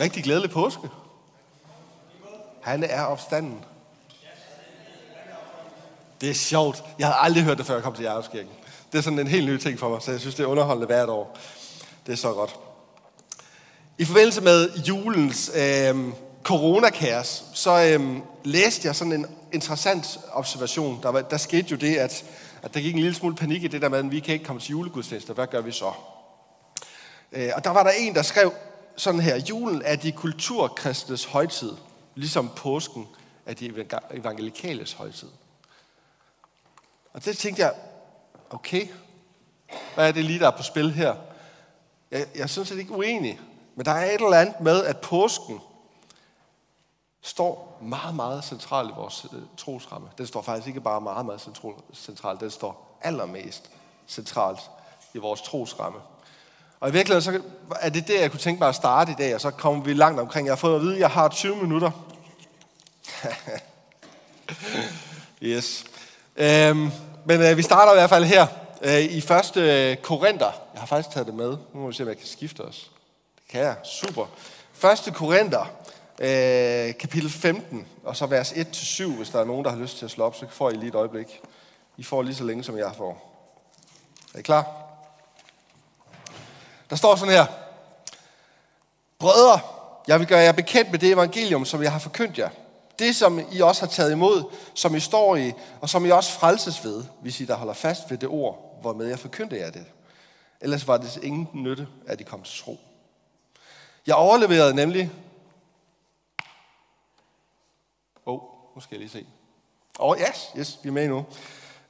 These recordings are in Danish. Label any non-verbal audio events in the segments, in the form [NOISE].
Rigtig glædelig påske. Han er opstanden. Det er sjovt. Jeg havde aldrig hørt det, før jeg kom til Jarlskirken. Det er sådan en helt ny ting for mig, så jeg synes, det er underholdende hvert år. Det er så godt. I forbindelse med julens øh, coronakaos, så øh, læste jeg sådan en interessant observation. Der, var, der skete jo det, at, at der gik en lille smule panik i det der med, at vi kan ikke komme til julegudstjenester. Hvad gør vi så? Øh, og der var der en, der skrev sådan her. Julen er de kulturkristnes højtid, ligesom påsken er de evangelikales højtid. Og det tænkte jeg, okay, hvad er det lige, der er på spil her? Jeg, jeg synes, det er ikke uenig, men der er et eller andet med, at påsken står meget, meget centralt i vores øh, trosramme. Den står faktisk ikke bare meget, meget centralt, den står allermest centralt i vores trosramme. Og i virkeligheden så er det det, jeg kunne tænke mig at starte i dag, og så kommer vi langt omkring. Jeg har fået at vide, at jeg har 20 minutter. [LAUGHS] yes. Øhm, men øh, vi starter i hvert fald her øh, i første øh, Korinther. Jeg har faktisk taget det med. Nu må vi se, om jeg kan skifte os. Det kan jeg. Super. Første Korinther, øh, kapitel 15, og så vers 1-7, hvis der er nogen, der har lyst til at slå op, så får I lige et øjeblik. I får lige så længe, som jeg får. Er I klar? Der står sådan her. Brødre, jeg vil gøre jer bekendt med det evangelium, som jeg har forkyndt jer. Det, som I også har taget imod, som I står i, og som I også frelses ved, hvis I der holder fast ved det ord, hvormed jeg forkyndte jer det. Ellers var det ingen nytte, at I kom til tro. Jeg overleverede nemlig... Åh, oh, nu skal jeg lige se. Åh, oh, yes, yes, vi er med nu.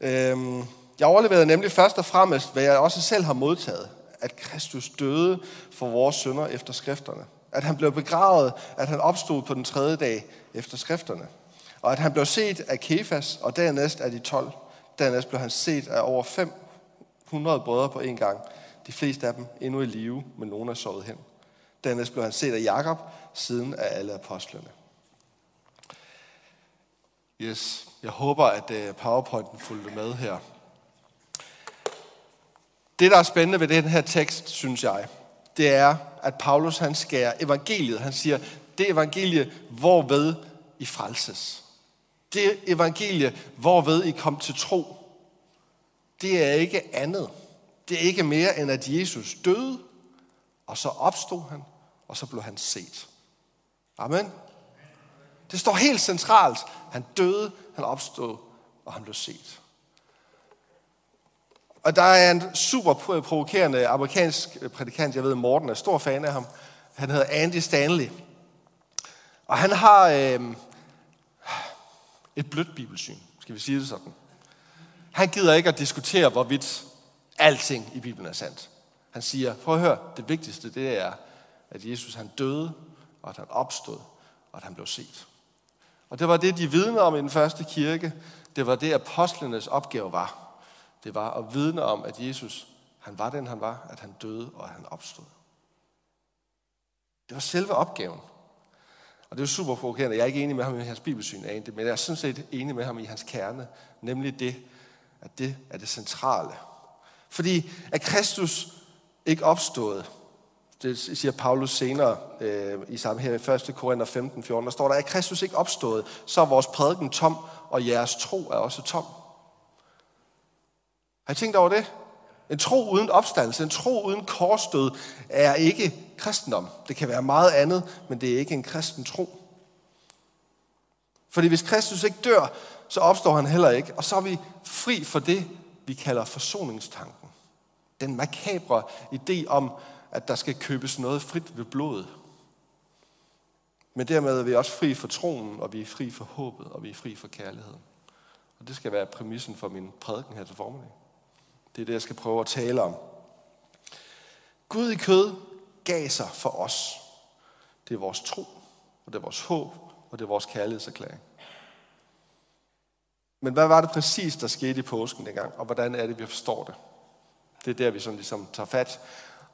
Øhm, jeg overleverede nemlig først og fremmest, hvad jeg også selv har modtaget, at Kristus døde for vores sønder efter skrifterne. At han blev begravet, at han opstod på den tredje dag efter skrifterne. Og at han blev set af Kefas, og dernæst af de 12. Dernæst blev han set af over 500 brødre på en gang. De fleste af dem endnu i live, men nogen er sovet hen. Dernæst blev han set af Jakob, siden af alle apostlene. Yes, jeg håber, at øh, powerpointen fulgte med her. Det, der er spændende ved den her tekst, synes jeg, det er, at Paulus han skærer evangeliet. Han siger, det evangelie, hvorved I frelses. Det evangelie, hvorved I kom til tro. Det er ikke andet. Det er ikke mere end, at Jesus døde, og så opstod han, og så blev han set. Amen. Det står helt centralt. Han døde, han opstod, og han blev set. Og der er en super provokerende amerikansk øh, prædikant, jeg ved, Morten er stor fan af ham. Han hedder Andy Stanley. Og han har øh, et blødt bibelsyn, skal vi sige det sådan. Han gider ikke at diskutere, hvorvidt alting i Bibelen er sandt. Han siger, prøv at høre, det vigtigste det er, at Jesus han døde, og at han opstod, og at han blev set. Og det var det, de vidnede om i den første kirke. Det var det, apostlenes opgave var det var at vidne om, at Jesus, han var den, han var, at han døde og at han opstod. Det var selve opgaven. Og det er super provokerende. Jeg er ikke enig med ham i hans bibelsyn, men jeg er sådan set enig med ham i hans kerne, nemlig det, at det er det centrale. Fordi at Kristus ikke opstået, det siger Paulus senere øh, i samme her i 1. Korinther 15, 14, der står der, at Kristus ikke opstået, så er vores prædiken tom, og jeres tro er også tom. Har I tænkt over det? En tro uden opstandelse, en tro uden korsstød, er ikke kristendom. Det kan være meget andet, men det er ikke en kristen tro. Fordi hvis Kristus ikke dør, så opstår han heller ikke, og så er vi fri for det, vi kalder forsoningstanken. Den makabre idé om, at der skal købes noget frit ved blodet. Men dermed er vi også fri for troen, og vi er fri for håbet, og vi er fri for kærligheden. Og det skal være præmissen for min prædiken her til formiddag. Det er det, jeg skal prøve at tale om. Gud i kød gav sig for os. Det er vores tro, og det er vores håb, og det er vores kærlighedserklæring. Men hvad var det præcis, der skete i påsken dengang, og hvordan er det, vi forstår det? Det er der, vi sådan ligesom tager fat.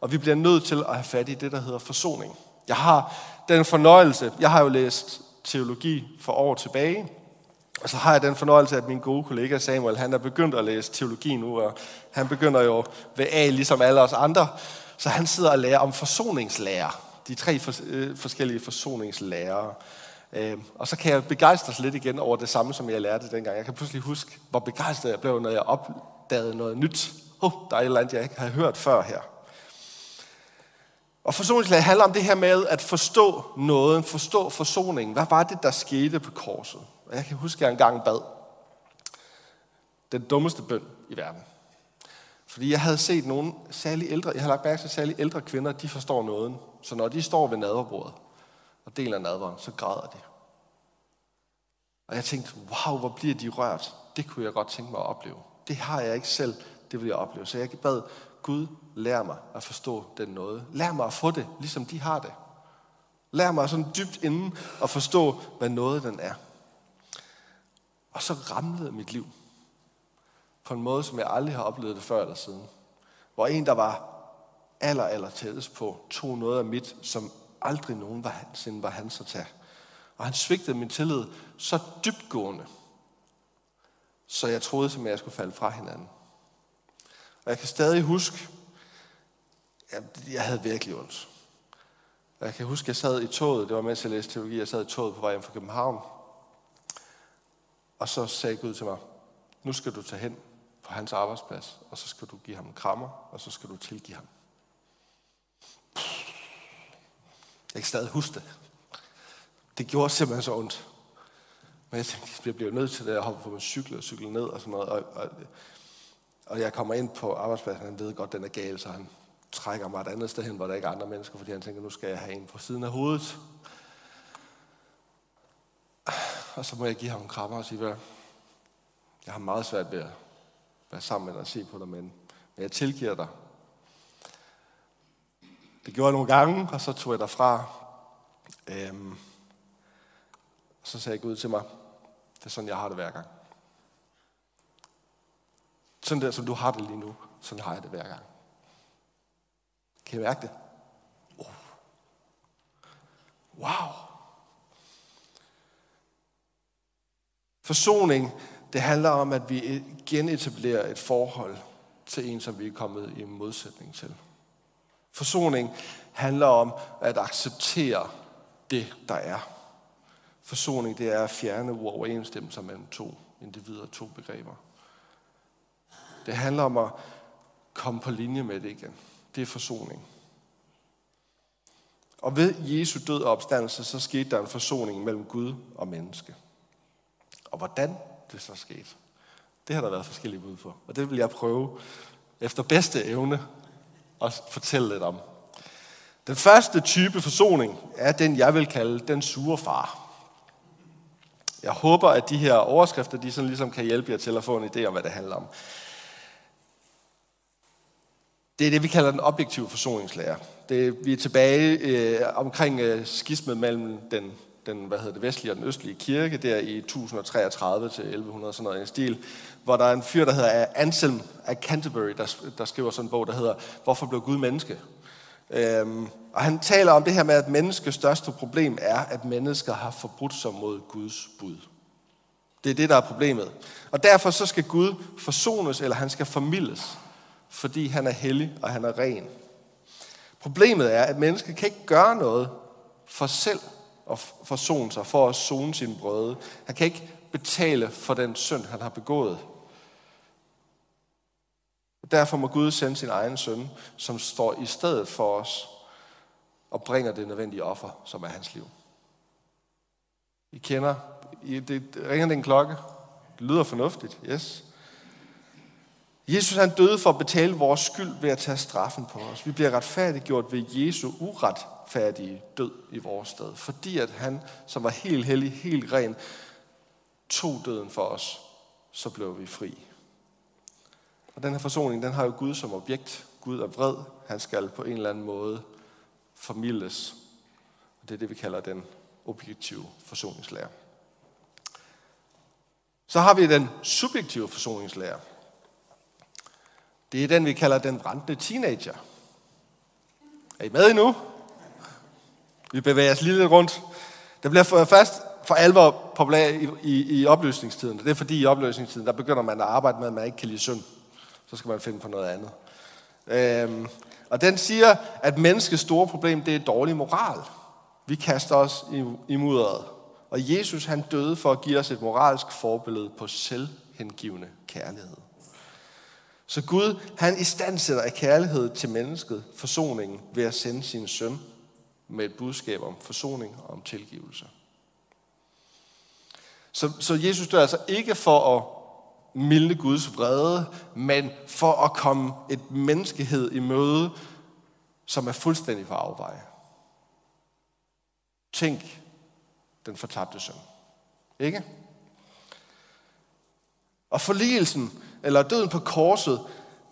Og vi bliver nødt til at have fat i det, der hedder forsoning. Jeg har den fornøjelse, jeg har jo læst teologi for år tilbage, og så har jeg den fornøjelse, at min gode kollega Samuel, han er begyndt at læse teologi nu, og han begynder jo ved A, ligesom alle os andre. Så han sidder og lærer om forsoningslærer. De tre øh, forskellige forsoningslærere. Øh, og så kan jeg begejstres lidt igen over det samme, som jeg lærte dengang. Jeg kan pludselig huske, hvor begejstret jeg blev, når jeg opdagede noget nyt. Oh, der er et eller andet, jeg ikke har hørt før her. Og forsoningslære handler om det her med at forstå noget, forstå forsoningen. Hvad var det, der skete på korset? Og jeg kan huske, at jeg engang bad den dummeste bøn i verden. Fordi jeg havde set nogle særlig ældre, jeg har lagt mærke til særlig ældre kvinder, de forstår noget. Så når de står ved nadverbordet og deler nadveren, så græder de. Og jeg tænkte, wow, hvor bliver de rørt. Det kunne jeg godt tænke mig at opleve. Det har jeg ikke selv, det vil jeg opleve. Så jeg bad, Gud, lær mig at forstå den noget. Lær mig at få det, ligesom de har det. Lær mig sådan dybt inden at forstå, hvad noget den er. Og så ramlede mit liv på en måde, som jeg aldrig har oplevet det før eller siden. Hvor en, der var aller, aller tættest på, tog noget af mit, som aldrig nogen var, var hans at tage. Og han svigtede min tillid så dybtgående, så jeg troede at jeg skulle falde fra hinanden. Og jeg kan stadig huske, at jeg havde virkelig ondt. Jeg kan huske, at jeg sad i toget, det var mens jeg læste teologi, jeg sad i toget på vej hjem fra København. Og så sagde Gud til mig, nu skal du tage hen på hans arbejdsplads, og så skal du give ham en krammer, og så skal du tilgive ham. Jeg kan stadig huske det. Det gjorde simpelthen så ondt. Men jeg tænkte, jeg bliver nødt til det, at hoppe på min cykel og cykle ned og sådan noget. Og, og, og jeg kommer ind på arbejdspladsen, han ved godt, den er gal, så han trækker mig et andet sted hen, hvor der ikke er andre mennesker, fordi han tænker, nu skal jeg have en på siden af hovedet. Og så må jeg give ham en krammer og sige, hvad? Jeg har meget svært ved at være sammen med dig og se på dig, men, men jeg tilgiver dig. Det gjorde jeg nogle gange, og så tog jeg derfra. Øhm, så sagde Gud til mig, det er sådan, jeg har det hver gang. Sådan der, som du har det lige nu, sådan har jeg det hver gang. Kan I mærke det? Oh. Wow. Forsoning, det handler om, at vi genetablerer et forhold til en, som vi er kommet i modsætning til. Forsoning handler om at acceptere det, der er. Forsoning, det er at fjerne uoverensstemmelser mellem to individer, to begreber. Det handler om at komme på linje med det igen. Det er forsoning. Og ved Jesu død og opstandelse, så skete der en forsoning mellem Gud og menneske. Og hvordan det så skete, det har der været forskellige bud på. Og det vil jeg prøve efter bedste evne at fortælle lidt om. Den første type forsoning er den, jeg vil kalde den sure far. Jeg håber, at de her overskrifter, de sådan ligesom kan hjælpe jer til at få en idé om, hvad det handler om. Det er det, vi kalder den objektive forsoningslære. Det, vi er tilbage øh, omkring øh, skismet mellem den, den hvad hedder det, vestlige og den østlige kirke, der i 1033 til 1100, sådan noget en stil, hvor der er en fyr, der hedder Anselm af Canterbury, der, der skriver sådan en bog, der hedder Hvorfor blev Gud menneske? Øhm, og han taler om det her med, at menneskets største problem er, at mennesker har forbrudt sig mod Guds bud. Det er det, der er problemet. Og derfor så skal Gud forsones, eller han skal formildes, fordi han er hellig og han er ren. Problemet er, at mennesket kan ikke gøre noget for selv at forsone sig, for at zone sin brøde. Han kan ikke betale for den synd, han har begået. Derfor må Gud sende sin egen søn, som står i stedet for os og bringer det nødvendige offer, som er hans liv. I kender, I, det ringer den klokke. Det lyder fornuftigt, yes. Jesus han døde for at betale vores skyld ved at tage straffen på os. Vi bliver retfærdiggjort ved Jesu uret uretfærdige død i vores sted. Fordi at han, som var helt hellig, helt ren, tog døden for os, så blev vi fri. Og den her forsoning, den har jo Gud som objekt. Gud er vred. Han skal på en eller anden måde formildes. Og det er det, vi kalder den objektive forsoningslære. Så har vi den subjektive forsoningslære. Det er den, vi kalder den brændende teenager. Er I med endnu? Vi bevæger os lige lidt rundt. Det bliver først for alvor populær i, i, i opløsningstiden. Det er fordi i opløsningstiden, der begynder man at arbejde med, at man ikke kan lide synd. Så skal man finde på noget andet. Øhm, Og den siger, at menneskets store problem, det er dårlig moral. Vi kaster os i, i mudderet. Og Jesus han døde for at give os et moralsk forbillede på selvhengivende kærlighed. Så Gud, han i stand sætter af kærlighed til mennesket, forsoningen, ved at sende sin søn med et budskab om forsoning og om tilgivelse. Så, så Jesus dør altså ikke for at milde Guds vrede, men for at komme et menneskehed i møde, som er fuldstændig for afveje. Tænk den fortabte søn. Ikke? Og forligelsen, eller døden på korset,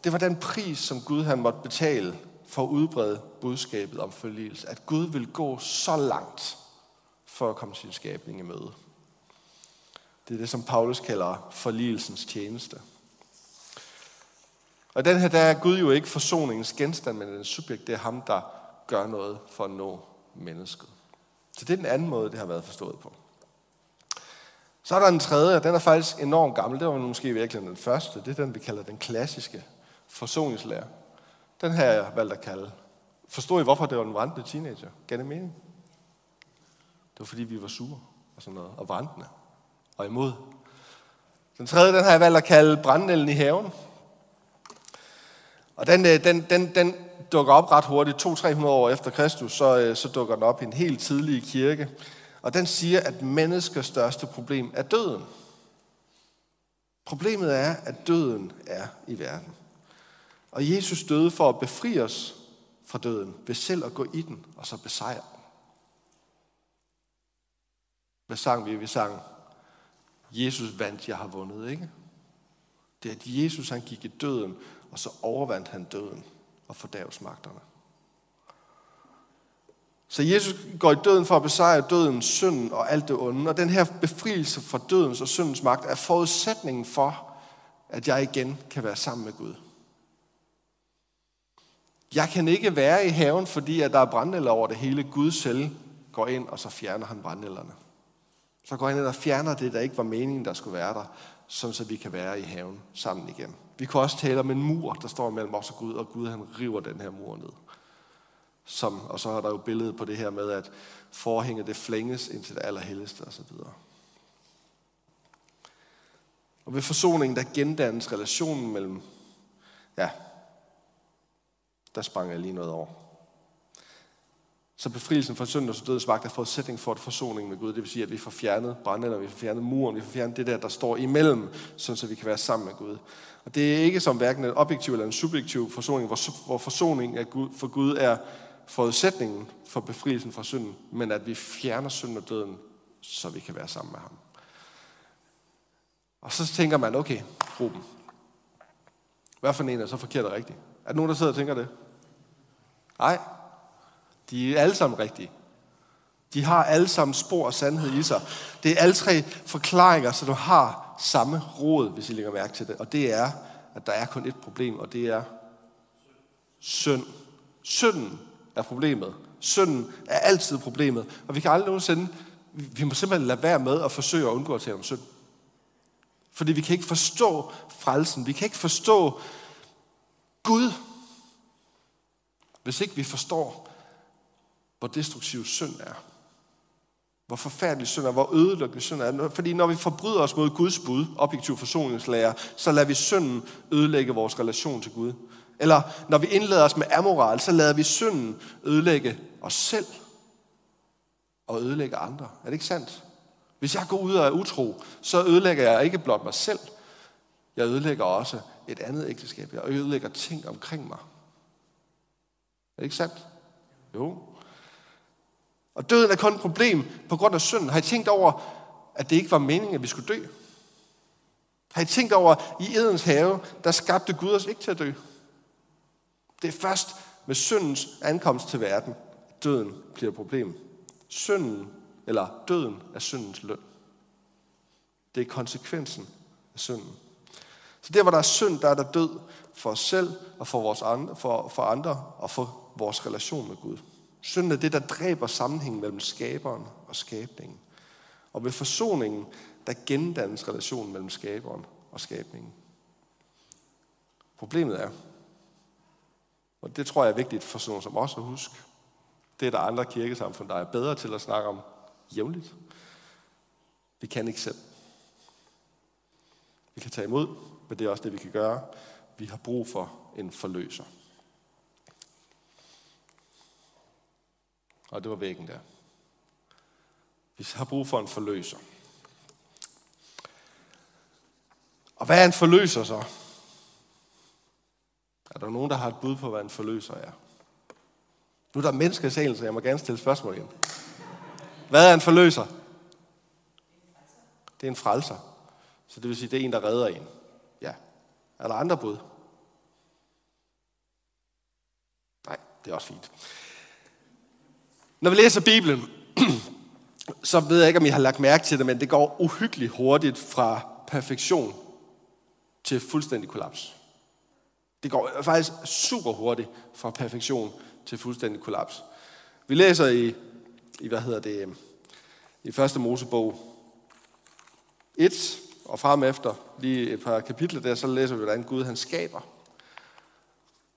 det var den pris, som Gud han måtte betale for at udbrede budskabet om forligelse. At Gud vil gå så langt for at komme sin skabning i møde. Det er det, som Paulus kalder forligelsens tjeneste. Og den her, der er Gud jo ikke forsoningens genstand, men den subjekt. Det er ham, der gør noget for at nå mennesket. Så det er den anden måde, det har været forstået på. Så er der en tredje, og den er faktisk enormt gammel. Det var måske virkelig den første. Det er den, vi kalder den klassiske forsoningslære. Den her jeg valgt at kalde. Forstod I, hvorfor det var en vrantende teenager? Gav det mening? Det var, fordi vi var sure og sådan noget, og vrantende og imod. Den tredje, den har jeg valgt at kalde brændenælden i haven. Og den, øh, den, den, den dukker op ret hurtigt. 200-300 år efter Kristus, så, øh, så dukker den op i en helt tidlig kirke. Og den siger, at menneskers største problem er døden. Problemet er, at døden er i verden. Og Jesus døde for at befri os fra døden, ved selv at gå i den, og så besejre den. Hvad sang vi? Vi sang, Jesus vandt, jeg har vundet, ikke? Det er, at Jesus han gik i døden, og så overvandt han døden og fordavsmagterne. Så Jesus går i døden for at besejre døden, synden og alt det onde. Og den her befrielse fra dødens og syndens magt er forudsætningen for, at jeg igen kan være sammen med Gud. Jeg kan ikke være i haven, fordi at der er brændenælder over det hele. Gud selv går ind, og så fjerner han brændenælderne. Så går han ind og fjerner det, der ikke var meningen, der skulle være der, sådan så vi kan være i haven sammen igen. Vi kunne også tale om en mur, der står mellem os og Gud, og Gud han river den her mur ned. Som, og så er der jo billedet på det her med, at forhænget det flænges ind til det allerhelligste osv. Og ved forsoningen, der gendannes relationen mellem, ja, der sprang jeg lige noget over. Så befrielsen fra synd og dødens magt er forudsætning for at forsoning med Gud. Det vil sige, at vi får fjernet brændende, vi får fjernet muren, vi får fjernet det der, der står imellem, sådan så vi kan være sammen med Gud. Og det er ikke som hverken en objektiv eller en subjektiv forsoning, hvor, hvor forsoning af Gud, for Gud er forudsætningen for befrielsen fra synden, men at vi fjerner synden og døden, så vi kan være sammen med ham. Og så tænker man, okay, Ruben, hvad for en er så forkert og rigtigt? Er der nogen, der sidder og tænker det? Nej, de er alle sammen rigtige. De har alle sammen spor og sandhed i sig. Det er alle tre forklaringer, så du har samme råd, hvis I lægger mærke til det. Og det er, at der er kun et problem, og det er synd. Synden er problemet. Synden er altid problemet. Og vi kan aldrig nogensinde, vi må simpelthen lade være med at forsøge at undgå at tale om synd. Fordi vi kan ikke forstå frelsen. Vi kan ikke forstå Gud, hvis ikke vi forstår, hvor destruktiv synd er. Hvor forfærdelig synd er, hvor ødelæggende synd er. Fordi når vi forbryder os mod Guds bud, objektiv forsoningslærer, så lader vi synden ødelægge vores relation til Gud. Eller når vi indlader os med amoral, så lader vi synden ødelægge os selv og ødelægge andre. Er det ikke sandt? Hvis jeg går ud og er utro, så ødelægger jeg ikke blot mig selv. Jeg ødelægger også et andet ægteskab. Jeg ødelægger ting omkring mig. Er det ikke sandt? Jo. Og døden er kun et problem på grund af synden. Har I tænkt over, at det ikke var meningen, at vi skulle dø? Har I tænkt over, at i Edens have, der skabte Gud os ikke til at dø? Det er først med syndens ankomst til verden, at døden bliver et problem. Synden, eller døden, er syndens løn. Det er konsekvensen af synden. Så der, hvor der er synd, der er der død for os selv og for, vores andre, for, for andre og for vores relation med Gud. Synden er det, der dræber sammenhængen mellem skaberen og skabningen. Og ved forsoningen, der gendannes relationen mellem skaberen og skabningen. Problemet er, Og det tror jeg er vigtigt for sådan som os at huske. Det er der andre kirkesamfund, der er bedre til at snakke om jævnligt. Vi kan ikke selv. Vi kan tage imod, men det er også det, vi kan gøre. Vi har brug for en forløser. Og det var væggen der. Vi har brug for en forløser. Og hvad er en forløser så? Er der nogen, der har et bud på, hvad en forløser er? Nu er der mennesker i salen, så jeg må gerne stille spørgsmål igen. Hvad er en forløser? Det er en frelser. Så det vil sige, det er en, der redder en. Er der andre bud? Nej, det er også fint. Når vi læser Bibelen, [CLEARS THROAT] så ved jeg ikke, om I har lagt mærke til det, men det går uhyggeligt hurtigt fra perfektion til fuldstændig kollaps. Det går faktisk super hurtigt fra perfektion til fuldstændig kollaps. Vi læser i, i hvad hedder det, i første Mosebog 1 og frem efter, lige et par kapitler der, så læser vi, hvordan Gud han skaber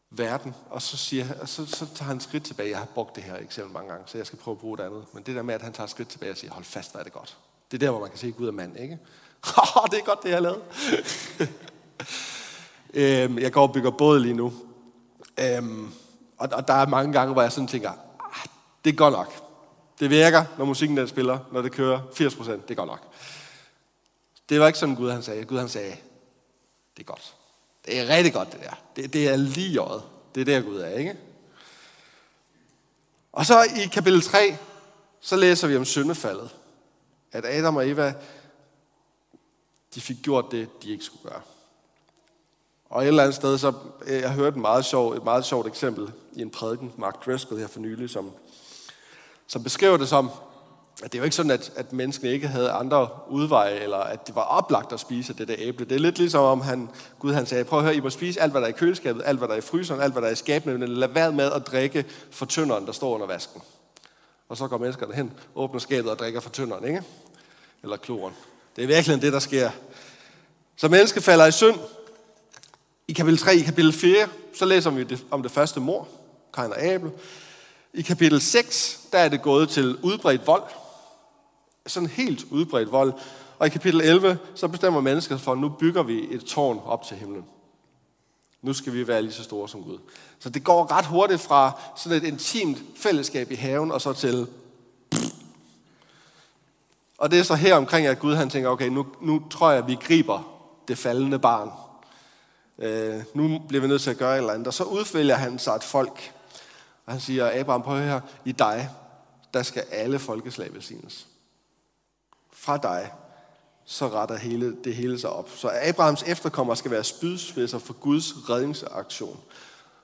verden, og så, siger, så, så tager han skridt tilbage. Jeg har brugt det her eksempel mange gange, så jeg skal prøve at bruge det andet. Men det der med, at han tager skridt tilbage og siger, hold fast, hvad er det godt. Det er der, hvor man kan se Gud er mand, ikke? [LAUGHS] det er godt, det jeg har lavet. [LAUGHS] øhm, jeg går og bygger båd lige nu. Øhm, og, og der er mange gange, hvor jeg sådan tænker, ah, det er godt nok. Det virker, når musikken den spiller, når det kører 80 procent, det er godt nok. Det var ikke sådan Gud han sagde. Gud han sagde, det er godt. Det er rigtig godt, det der. Det, det er lige øjet. Det er der, Gud er, ikke? Og så i kapitel 3, så læser vi om syndefaldet. At Adam og Eva, de fik gjort det, de ikke skulle gøre. Og et eller andet sted, så øh, jeg hørte et meget, sjov, et meget sjovt eksempel i en prædiken, Mark Driscoll her for nylig, som, som beskriver det som, at det er jo ikke sådan, at, at menneskene ikke havde andre udveje, eller at det var oplagt at spise det der æble. Det er lidt ligesom om han, Gud han sagde, prøv at høre, I må spise alt, hvad der er i køleskabet, alt, hvad der er i fryseren, alt, hvad der er i skabene, men lad være med at drikke for tynderen, der står under vasken. Og så går menneskerne hen, åbner skabet og drikker for tynderen, ikke? Eller kloren. Det er virkelig det, der sker. Så mennesket falder i synd. I kapitel 3, i kapitel 4, så læser vi det, om det første mor, Kain og Abel. I kapitel 6, der er det gået til udbredt vold sådan helt udbredt vold. Og i kapitel 11, så bestemmer mennesket for, at nu bygger vi et tårn op til himlen. Nu skal vi være lige så store som Gud. Så det går ret hurtigt fra sådan et intimt fællesskab i haven, og så til... Og det er så her omkring, at Gud han tænker, okay, nu, nu tror jeg, at vi griber det faldende barn. Øh, nu bliver vi nødt til at gøre et eller andet. Og så udvælger han sig et folk. Og han siger, Abraham, prøv her, i dig, der skal alle folkeslag velsignes fra dig, så retter hele, det hele sig op. Så Abrahams efterkommer skal være spydspidser for Guds redningsaktion.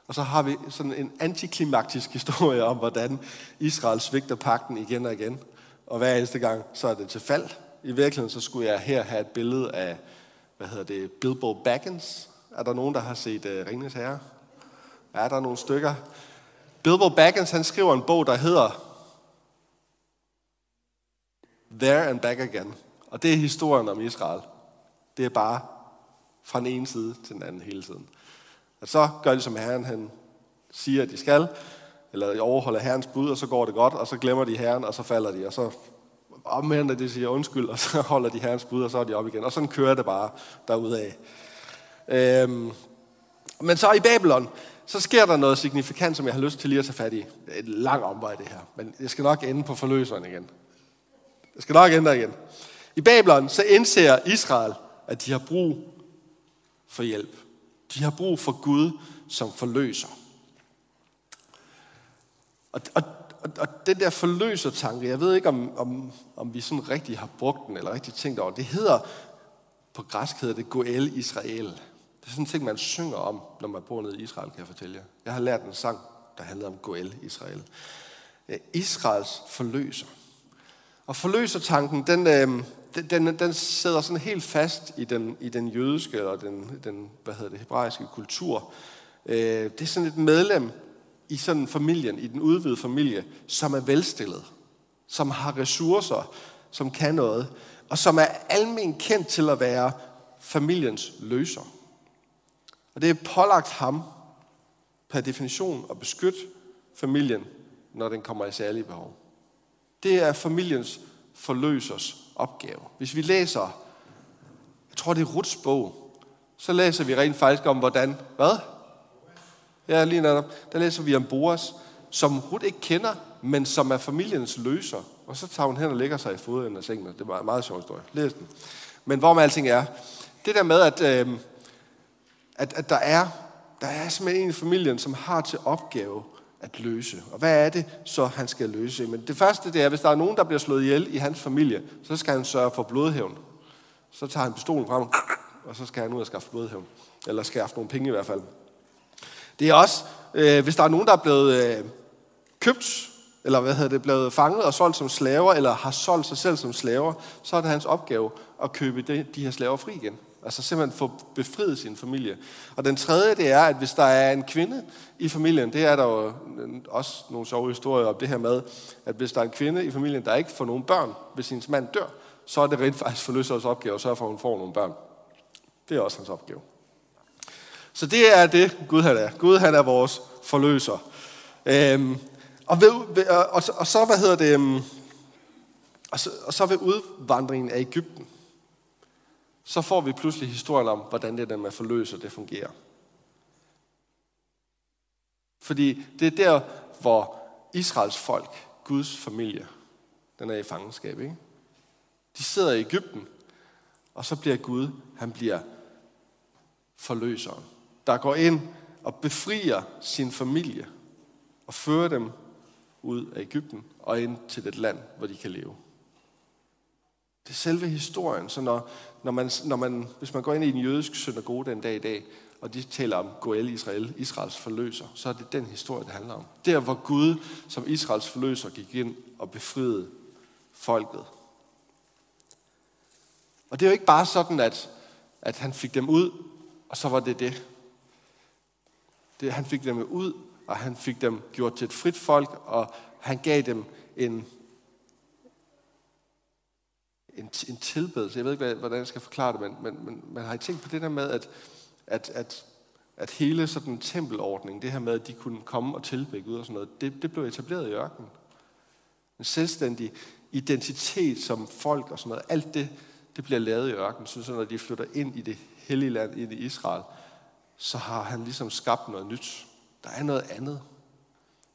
Og så har vi sådan en antiklimaktisk historie om, hvordan Israel svigter pakten igen og igen. Og hver eneste gang, så er det til fald. I virkeligheden, så skulle jeg her have et billede af, hvad hedder det, Bilbo Baggins. Er der nogen, der har set øh, uh, Ringens Herre? Er der nogle stykker? Bilbo Baggins, han skriver en bog, der hedder there and back again. Og det er historien om Israel. Det er bare fra den ene side til den anden hele tiden. Og så gør de, som Herren han siger, at de skal, eller de overholder Herrens bud, og så går det godt, og så glemmer de Herren, og så falder de, og så omvender de siger undskyld, og så [LAUGHS] holder de Herrens bud, og så er de op igen. Og sådan kører det bare derudad. Øhm, men så i Babylon, så sker der noget signifikant, som jeg har lyst til lige at tage fat i. Et lang omvej, det her. Men jeg skal nok ende på forløseren igen. Jeg skal nok ændre igen. I Babylon så indser Israel, at de har brug for hjælp. De har brug for Gud som forløser. Og, og, og, og den der forløser-tanke, jeg ved ikke, om, om, om vi sådan rigtig har brugt den, eller rigtig tænkt over det hedder, på græsk hedder det Goel Israel. Det er sådan en ting, man synger om, når man bor nede i Israel, kan jeg fortælle jer. Jeg har lært en sang, der handler om Goel Israel. Øh, Israels forløser. Og forløsertanken, den, øh, den, den sidder sådan helt fast i den, i den jødiske og den, den hvad hedder det, hebraiske kultur. Øh, det er sådan et medlem i sådan familien, i den udvidede familie, som er velstillet, som har ressourcer, som kan noget, og som er almen kendt til at være familiens løser. Og det er pålagt ham per definition at beskytte familien, når den kommer i særlige behov. Det er familiens forløsers opgave. Hvis vi læser, jeg tror det er Ruts bog, så læser vi rent faktisk om, hvordan, hvad? Ja, lige netop. Der læser vi om Boas, som Rut ikke kender, men som er familiens løser. Og så tager hun hen og lægger sig i fodenden af sengen. Det var en meget sjov historie. Læs den. Men hvor med alting er, det der med, at, øh, at, at der, er, der er simpelthen en i familien, som har til opgave at løse. Og hvad er det så, han skal løse? Men det første, det er, hvis der er nogen, der bliver slået ihjel i hans familie, så skal han sørge for blodhævn. Så tager han pistolen frem, og så skal han ud og skaffe blodhævn. Eller skaffe nogle penge i hvert fald. Det er også, øh, hvis der er nogen, der er blevet øh, købt, eller hvad hedder det, blevet fanget og solgt som slaver, eller har solgt sig selv som slaver, så er det hans opgave at købe de, de her slaver fri igen. Altså simpelthen få befriet sin familie. Og den tredje, det er, at hvis der er en kvinde i familien, det er der jo også nogle sjove historier om det her med, at hvis der er en kvinde i familien, der ikke får nogen børn, hvis hendes mand dør, så er det rent faktisk forløserens opgave at sørge for, at hun får nogle børn. Det er også hans opgave. Så det er det, Gud han er. Gud han er vores forløser. Øhm, og, ved, ved, og, og, så, hvad hedder det, øhm, og, så, og så ved udvandringen af Ægypten, så får vi pludselig historien om, hvordan det der med forløser, det fungerer. Fordi det er der, hvor Israels folk, Guds familie, den er i fangenskab, ikke? De sidder i Ægypten, og så bliver Gud, han bliver forløseren, der går ind og befrier sin familie og fører dem ud af Ægypten og ind til et land, hvor de kan leve. Det er selve historien. Så når, når man, når man, hvis man går ind i en jødisk synagoge den dag i dag, og de taler om Goel Israel, Israels forløser, så er det den historie, det handler om. Der, hvor Gud som Israels forløser gik ind og befriede folket. Og det er jo ikke bare sådan, at, at han fik dem ud, og så var det det. det. Han fik dem ud, og han fik dem gjort til et frit folk, og han gav dem en, en, en tilbedelse. Jeg ved ikke, hvordan jeg skal forklare det, men, men, men man har I tænkt på det der med, at, at, at, at hele sådan tempelordningen, det her med, at de kunne komme og tilbede Gud og sådan noget, det, det blev etableret i ørkenen. En selvstændig identitet som folk og sådan noget, alt det, det bliver lavet i ørkenen, så når de flytter ind i det hellige land, ind i Israel, så har han ligesom skabt noget nyt. Der er noget andet.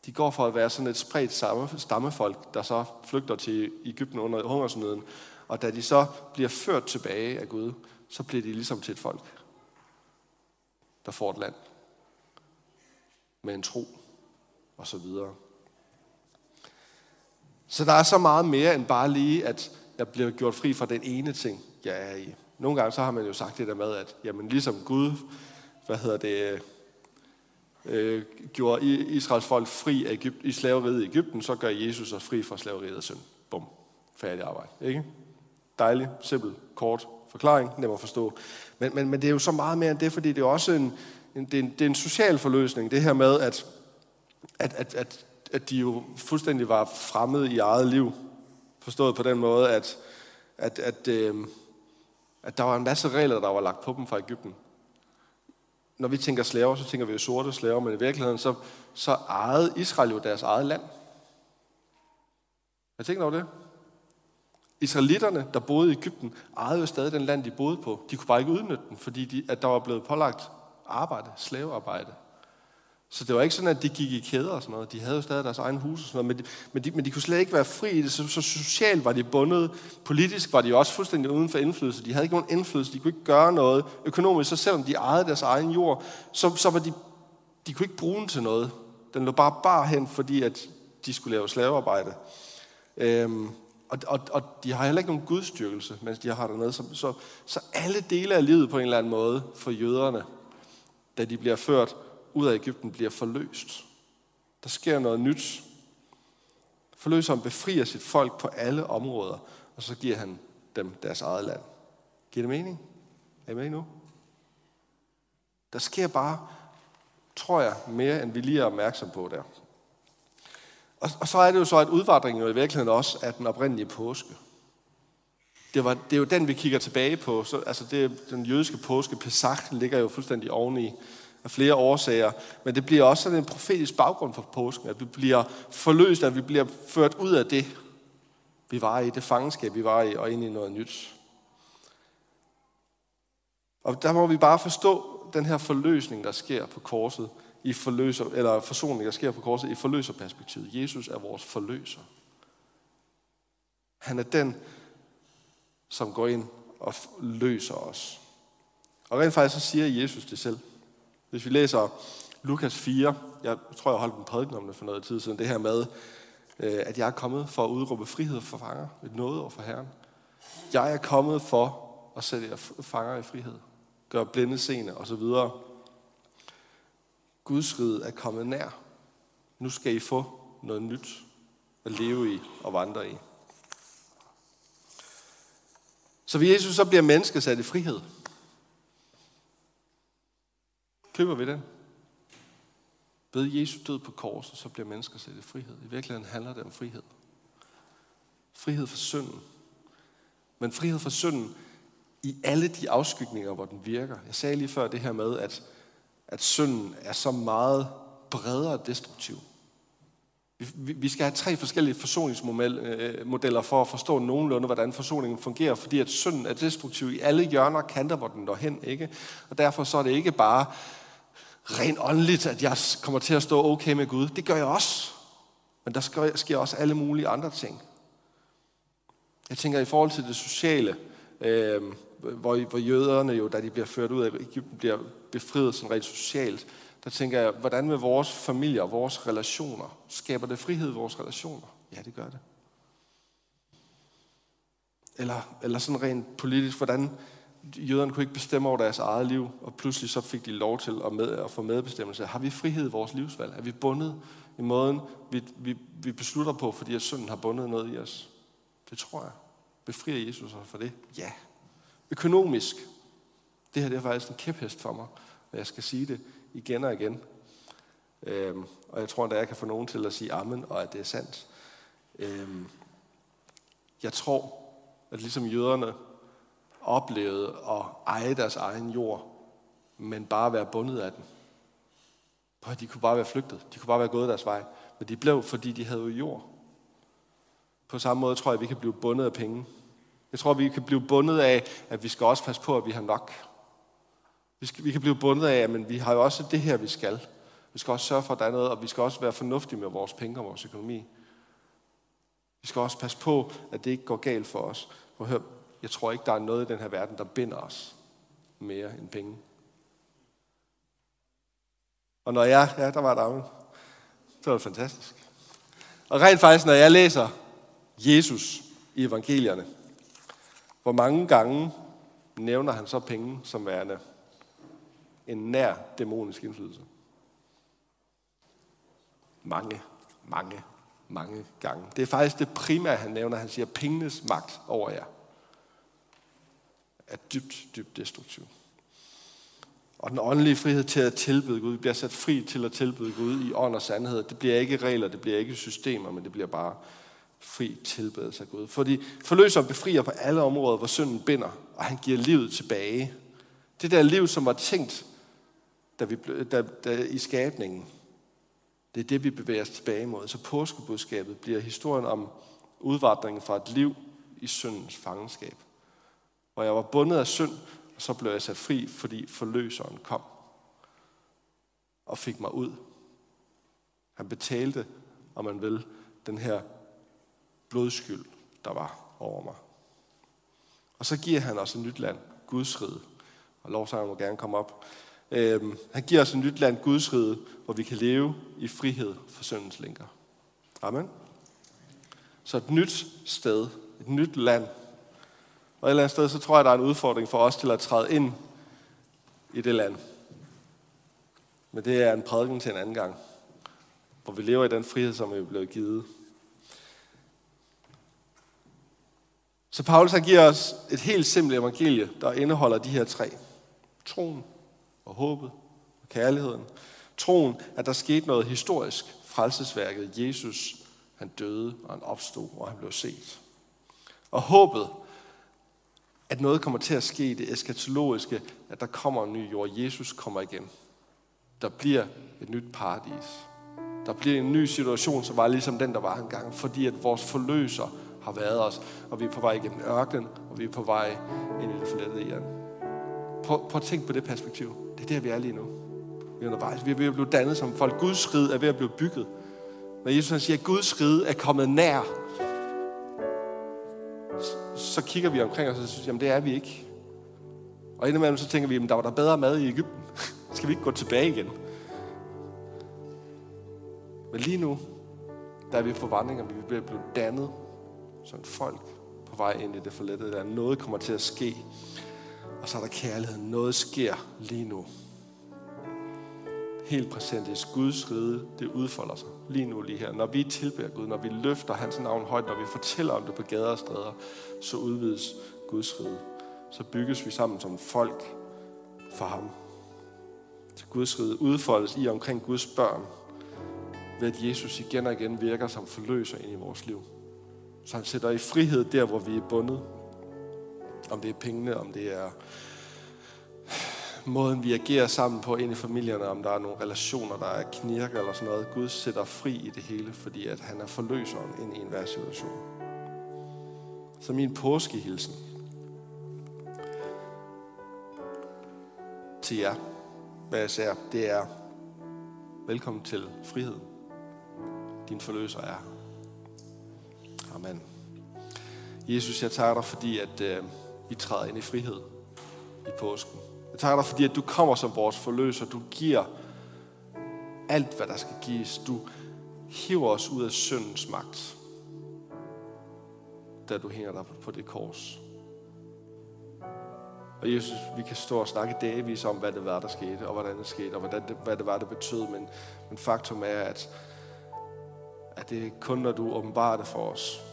De går fra at være sådan et spredt stammefolk, der så flygter til Ægypten under hungersnøden, og da de så bliver ført tilbage af Gud, så bliver de ligesom til et folk, der får et land med en tro og så videre. Så der er så meget mere end bare lige, at jeg bliver gjort fri fra den ene ting, jeg er i. Nogle gange så har man jo sagt det der med, at jamen, ligesom Gud, hvad hedder det, øh, gjorde Israels folk fri af Egypt, i slaveriet i Ægypten, så gør Jesus os fri fra slaveriet og synd. Bum. Færdig arbejde. Ikke? Dejlig, simpel, kort forklaring, nem at forstå. Men, men, men det er jo så meget mere end det, fordi det er også en, en, det er en, det er en social forløsning, det her med, at, at, at, at, at de jo fuldstændig var fremmede i eget liv. Forstået på den måde, at, at, at, øh, at der var en masse regler, der var lagt på dem fra Ægypten. Når vi tænker slaver, så tænker vi jo sorte slaver, men i virkeligheden så, så ejede Israel jo deres eget land. Har I tænkt over det? Israelitterne, der boede i Ægypten, ejede jo stadig den land, de boede på. De kunne bare ikke udnytte den, fordi de, at der var blevet pålagt arbejde, slavearbejde. Så det var ikke sådan, at de gik i kæder og sådan noget. De havde jo stadig deres egen hus og sådan noget, men de, men de, men de kunne slet ikke være fri i det. Så, så socialt var de bundet. Politisk var de også fuldstændig uden for indflydelse. De havde ikke nogen indflydelse. De kunne ikke gøre noget. Økonomisk, så selvom de ejede deres egen jord, så, så var de, de kunne ikke bruge den til noget. Den lå bare bare hen, fordi at de skulle lave slavearbejde. Øhm, og, og, og de har heller ikke nogen gudstyrkelse, mens de har dernede. Så, så, så alle dele af livet på en eller anden måde for jøderne, da de bliver ført ud af Ægypten bliver forløst. Der sker noget nyt. Forløseren befrier sit folk på alle områder, og så giver han dem deres eget land. Giver det mening? Er I med nu? Der sker bare, tror jeg, mere end vi lige er opmærksom på der. Og, og så er det jo så, at udvandringen jo i virkeligheden også er den oprindelige påske. Det, var, det er jo den, vi kigger tilbage på. Så, altså det, den jødiske påske, Pesach, ligger jo fuldstændig oveni af flere årsager. Men det bliver også sådan en profetisk baggrund for påsken, at vi bliver forløst, at vi bliver ført ud af det, vi var i, det fangenskab, vi var i, og ind i noget nyt. Og der må vi bare forstå den her forløsning, der sker på korset, i forløser, eller forsoning, der sker på korset i forløserperspektivet. Jesus er vores forløser. Han er den, som går ind og løser os. Og rent faktisk så siger Jesus det selv. Hvis vi læser Lukas 4, jeg tror, jeg holdt en prædiken om det for noget tid siden, det her med, øh, at jeg er kommet for at udråbe frihed for fanger, et noget over for Herren. Jeg er kommet for at sætte jer fanger i frihed, gøre blinde seende osv. Guds rige er kommet nær. Nu skal I få noget nyt at leve i og vandre i. Så ved Jesus så bliver mennesket sat i frihed. Køber vi den? Ved Jesus død på korset, så bliver mennesker sat i frihed. I virkeligheden handler det om frihed. Frihed for synden. Men frihed for synden i alle de afskygninger, hvor den virker. Jeg sagde lige før det her med, at, at synden er så meget bredere destruktiv. Vi skal have tre forskellige forsoningsmodeller øh, for at forstå nogenlunde, hvordan forsoningen fungerer, fordi at synden er destruktiv i alle hjørner og kanter, hvor den når hen. Ikke? Og derfor så er det ikke bare rent åndeligt, at jeg kommer til at stå okay med Gud. Det gør jeg også. Men der sker også alle mulige andre ting. Jeg tænker i forhold til det sociale, øh, hvor, hvor jøderne jo, da de bliver ført ud af Ægypten, bliver befriet sådan rent socialt, der tænker jeg, hvordan med vores familier, vores relationer? Skaber det frihed i vores relationer? Ja, det gør det. Eller, eller sådan rent politisk, hvordan jøderne kunne ikke bestemme over deres eget liv, og pludselig så fik de lov til at, med, at få medbestemmelse. Har vi frihed i vores livsvalg? Er vi bundet i måden, vi, vi, vi beslutter på, fordi at synden har bundet noget i os? Det tror jeg. Befrier Jesus os for det? Ja. Økonomisk. Det her det er faktisk en kæphest for mig, og jeg skal sige det igen og igen. Øhm, og jeg tror, endda, jeg kan få nogen til at sige amen, og at det er sandt. Øhm, jeg tror, at ligesom jøderne oplevede at eje deres egen jord, men bare være bundet af den. De kunne bare være flygtet. De kunne bare være gået deres vej. Men de blev, fordi de havde jo jord. På samme måde tror jeg, at vi kan blive bundet af penge. Jeg tror, vi kan blive bundet af, at vi skal også passe på, at vi har nok. Vi, skal, vi kan blive bundet af, at vi har jo også det her, vi skal. Vi skal også sørge for, at der er noget, og vi skal også være fornuftige med vores penge og vores økonomi. Vi skal også passe på, at det ikke går galt for os. For hør, jeg tror ikke, der er noget i den her verden, der binder os mere end penge. Og når jeg, ja, der var der Det var fantastisk. Og rent faktisk, når jeg læser Jesus i evangelierne, hvor mange gange nævner han så penge som værende en nær dæmonisk indflydelse? Mange, mange, mange gange. Det er faktisk det primære, han nævner. Han siger, pengenes magt over jer er dybt, dybt destruktiv. Og den åndelige frihed til at tilbyde Gud, vi bliver sat fri til at tilbyde Gud i ånd og sandhed. Det bliver ikke regler, det bliver ikke systemer, men det bliver bare fri tilbedelse af Gud. Fordi forløser og befrier på alle områder, hvor synden binder, og han giver livet tilbage. Det der liv, som var tænkt da vi, da, da, i skabningen, det er det, vi bevæger os tilbage mod. Så påskebudskabet bliver historien om udvandringen fra et liv i syndens fangenskab. Hvor jeg var bundet af synd, og så blev jeg sat fri, fordi forløseren kom og fik mig ud. Han betalte, om man vil, den her blodskyld, der var over mig. Og så giver han os et nyt land, Guds rige. Og lovsangen må gerne komme op. Øhm, han giver os et nyt land, Guds rige, hvor vi kan leve i frihed for syndens lænker. Amen. Så et nyt sted, et nyt land. Og et eller andet sted, så tror jeg, der er en udfordring for os til at træde ind i det land. Men det er en prædiken til en anden gang, hvor vi lever i den frihed, som vi er blevet givet. Så Paulus han giver os et helt simpelt evangelie, der indeholder de her tre. Troen og håbet og kærligheden. Troen, at der skete noget historisk. Frelsesværket, Jesus, han døde, og han opstod, og han blev set. Og håbet, at noget kommer til at ske det eskatologiske, at der kommer en ny jord. Jesus kommer igen. der bliver et nyt paradis. Der bliver en ny situation, som var ligesom den, der var engang, fordi at vores forløser har været os, og vi er på vej igennem ørkenen, og vi er på vej ind i det forlettede igen. Prøv, prøv at tænke på det perspektiv. Det er der, vi er lige nu. Vi er undervejs. Vi er ved at blive dannet som folk. Guds rige er ved at blive bygget. Når Jesus han siger, at Guds rige er kommet nær, så kigger vi omkring os og synes, jamen det er vi ikke. Og indimellem så tænker vi, at der var der bedre mad i Ægypten. [LAUGHS] Skal vi ikke gå tilbage igen? Men lige nu, der er vi på og vi bliver blevet dannet som folk på vej ind i det forlettede der. Noget kommer til at ske. Og så er der kærlighed. Noget sker lige nu. Helt præsent i Guds rige, det udfolder sig lige nu, lige her. Når vi tilbærer Gud, når vi løfter hans navn højt, når vi fortæller om det på gader og stræder, så udvides Guds rige. Så bygges vi sammen som folk for ham. Så Guds rige udfoldes i omkring Guds børn, ved at Jesus igen og igen virker som forløser ind i vores liv. Så han sætter i frihed der, hvor vi er bundet. Om det er pengene, om det er måden, vi agerer sammen på ind i familierne, om der er nogle relationer, der er knirker eller sådan noget. Gud sætter fri i det hele, fordi at han er forløseren ind i enhver situation. Så min påskehilsen til jer, hvad jeg siger, det er velkommen til friheden. Din forløser er Amen. Jesus, jeg takker dig, fordi at øh, vi træder ind i frihed i påsken. Jeg takker dig, fordi at du kommer som vores forløser. Du giver alt, hvad der skal gives. Du hiver os ud af syndens magt, da du hænger dig på det kors. Og Jesus, vi kan stå og snakke dagvis om, hvad det var, der skete, og hvordan det skete, og hvordan det, hvad det var, det betød. Men, men faktum er, at, at det er kun, når du åbenbarer det for os.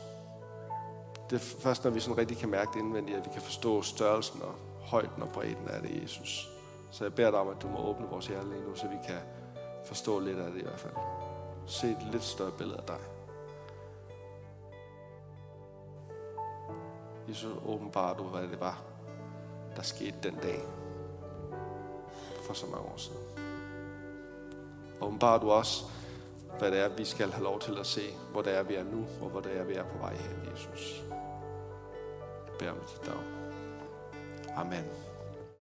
Det er først, når vi sådan rigtig kan mærke det indvendigt, at vi kan forstå størrelsen og højden og bredden af det, Jesus. Så jeg beder dig om, at du må åbne vores hjerte lige nu, så vi kan forstå lidt af det i hvert fald. Se et lidt større billede af dig. Jesus, åbenbart du, hvad det var, der skete den dag for så mange år siden. Åbenbart du også, hvad det er, vi skal have lov til at se, hvor det er, vi er nu, og hvor det er, vi er på vej hen, Jesus. Jeg beder om dit dag. Amen.